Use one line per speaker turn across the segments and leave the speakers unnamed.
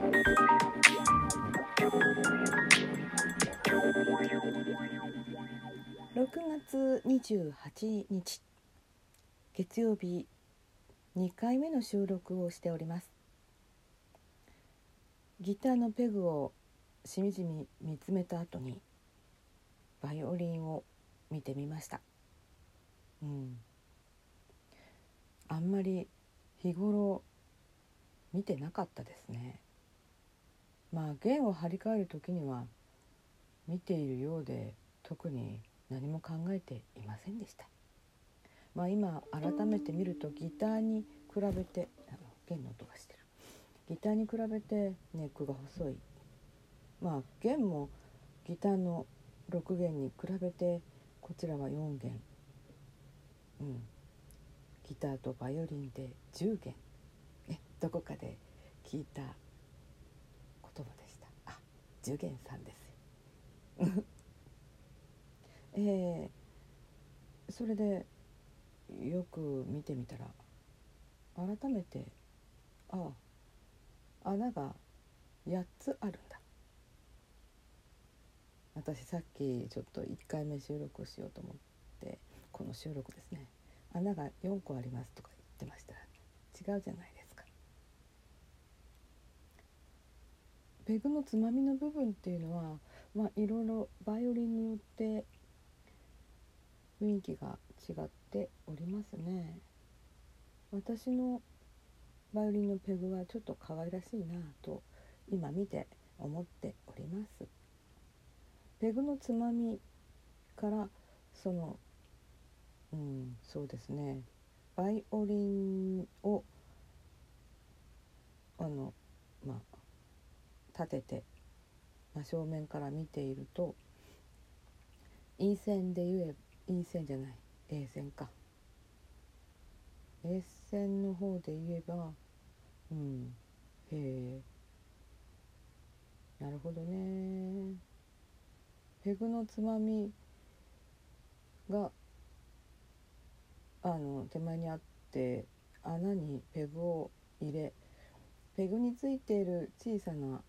6月28日月曜日2回目の収録をしております。ギターのペグをしみじみ見つめた後にバイオリンを見てみました。うん。あんまり日頃見てなかったですね。まあ弦を張り替える時には見ているようで特に何も考えていませんでした。まあ今改めて見るとギターに比べてあの弦の音がしてる。ギターに比べてネックが細い。まあ弦もギターの6弦に比べてこちらは4弦。うん。ギターとバイオリンで10弦。えどこかで聞いた10弦さんです えー、それでよく見てみたら改めてああ穴が8つあるんだ。私さっきちょっと1回目収録しようと思ってこの収録ですね。穴が4個ありますとか言ってました。ら違うじゃないですか。ペグのつまみの部分っていうのはまあいろいろバイオリンによって雰囲気が違っておりますね。私のバイオリンのペグはちょっと可愛らしいなと今見て思っております。ペグのつまみからそのうんそうですね。バイオリンをあのまあ立てて真正面から見ていると E 線で言え E 線じゃない A 線か。A 線の方で言えばうんへえ。なるほどね。ペグのつまみがあの手前にあって穴にペグを入れペグについている小さな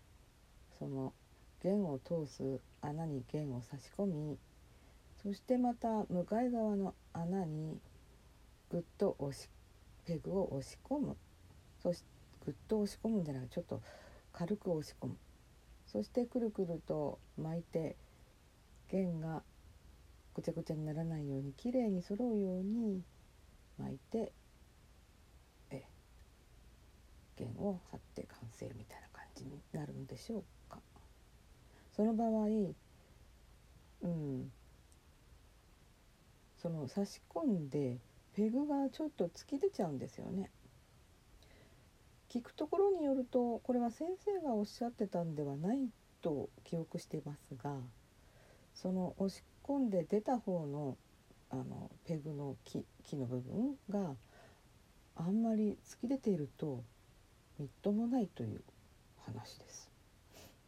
その弦を通す穴に弦を差し込みそしてまた向かい側の穴にぐっと押しペグを押し込むそしてぐっと押し込むんじゃなくてちょっと軽く押し込むそしてくるくると巻いて弦がぐちゃぐちゃにならないようにきれいに揃うように巻いて弦を張って完成みたいな感じになるんでしょうか。その場合うんその差し込んでペグがちょっと突き出ちゃうんですよね。聞くところによるとこれは先生がおっしゃってたんではないと記憶していますがその押し込んで出た方のあのペグの木木の部分があんまり突き出ているとみっともないという話です。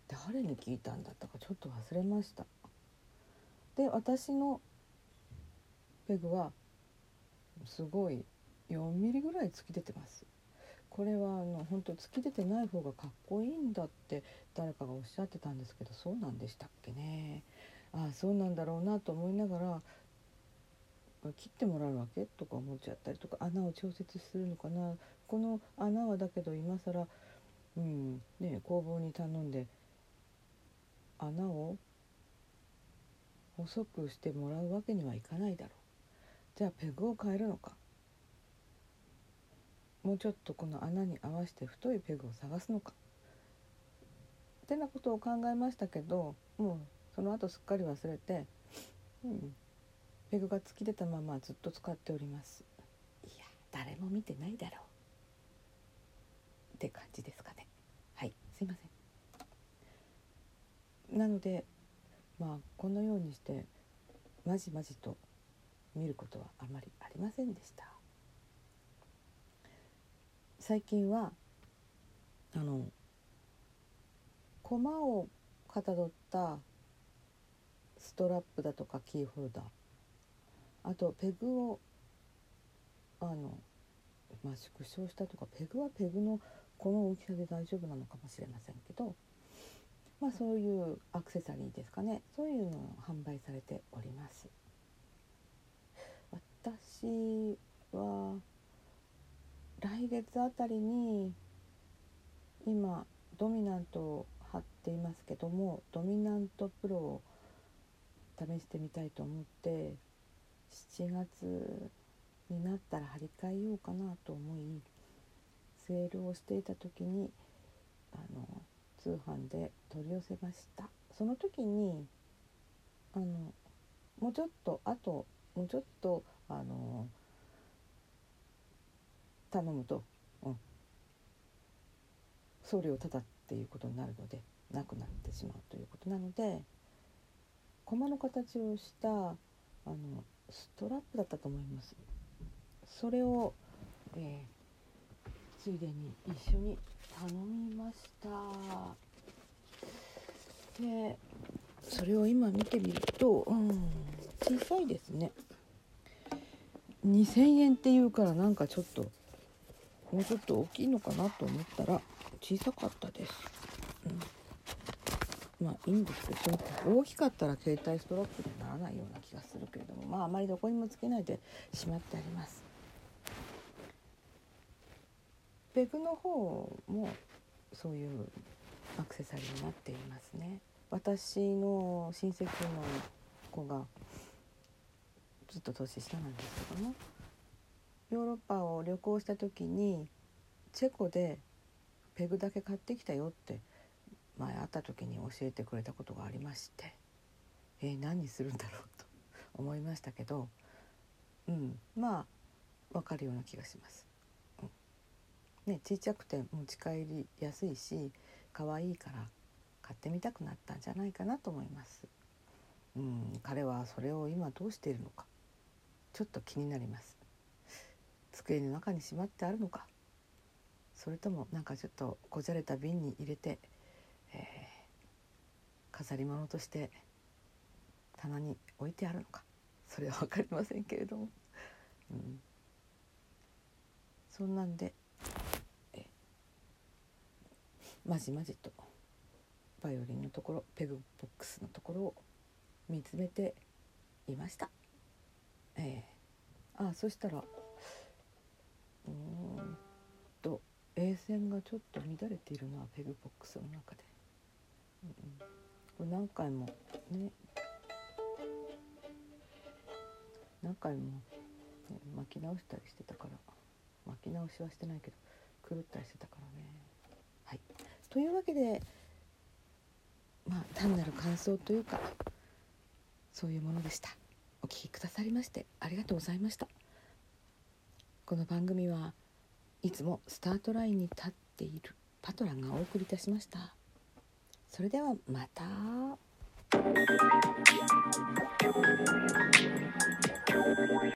誰に聞いたんだったかちょっと忘れました。で私のペグはすごい4ミリぐらい突き出てます。これはあの本当突き出てない方がかっこいいんだって誰かがおっしゃってたんですけどそうなんでしたっけね。ああそうなんだろうなと思いながら切ってもらうわけとか思っちゃったりとか穴を調節するのかな。この穴はだけど今更うんね工房に頼んで穴を細くしてもらうわけにはいかないだろう。じゃあペグを変えるのか。もうちょっとこの穴に合わせて太いペグを探すのか。ってなことを考えましたけどもうその後すっかり忘れて、うん、ペグが突き出たままずっと使っております。いや誰も見てないだろう。って感じですかね。はいすいません。なのでまあこのようにしてまじまじと見ることはあまりありませんでした。最近はあの駒をかたどったストラップだとかキーホルダーあとペグをあの、まあ、縮小したとかペグはペグのこの大きさで大丈夫なのかもしれませんけど、まあ、そういうアクセサリーですかねそういうのを販売されております。私は来月あたりに今ドミナントを貼っていますけどもドミナントプロを試してみたいと思って7月になったら張り替えようかなと思いセールをしていた時にあの通販で取り寄せました。その時にあのもうちょっとあともうちょっとあの頼むと、うん、送料ただっていうことになるのでなくなってしまうということなので駒の形をしたあのストラップだったと思います。それを、えー、ついでに一緒に頼みました。でそれを今見てみると、うん、小さいですね。2,000円っていうからなんかちょっともうちょっと大きいのかなと思ったら小さかったです、うん、まあいいんですけど大きかったら携帯ストラップにならないような気がするけれどもまああまりどこにもつけないでしまってあります。ペグの方もそういうアクセサリーになっていますね私の親戚の子がずっと年下なんですけどもヨーロッパを旅行した時にチェコでペグだけ買ってきたよって前会った時に教えてくれたことがありましてえー、何するんだろうと思いましたけどうんまあ分かるような気がします。ねちっちゃくて持ち帰りやすいし可愛いから買ってみたくなったんじゃないかなと思います。うん、彼はそれを今どうしているのかちょっと気になります。机の中にしまってあるのかそれともなんかちょっとこじゃれた瓶に入れて、えー、飾り物として棚に置いてあるのかそれは分かりませんけれども、うん、そんなんでえまじまじとバイオリンのところペグボックスのところを見つめていました。えー、あそしたらうんと A 線がちょっと乱れているのはペグボックスの中で、うん、これ何回もね何回も、ね、巻き直したりしてたから巻き直しはしてないけど狂ったりしてたからね。というわけでまあ単なる感想というかそういうものでした。お聴きくださりましてありがとうございました。この番組はいつもスタートラインに立っているパトラがお送りいたしましたそれではまた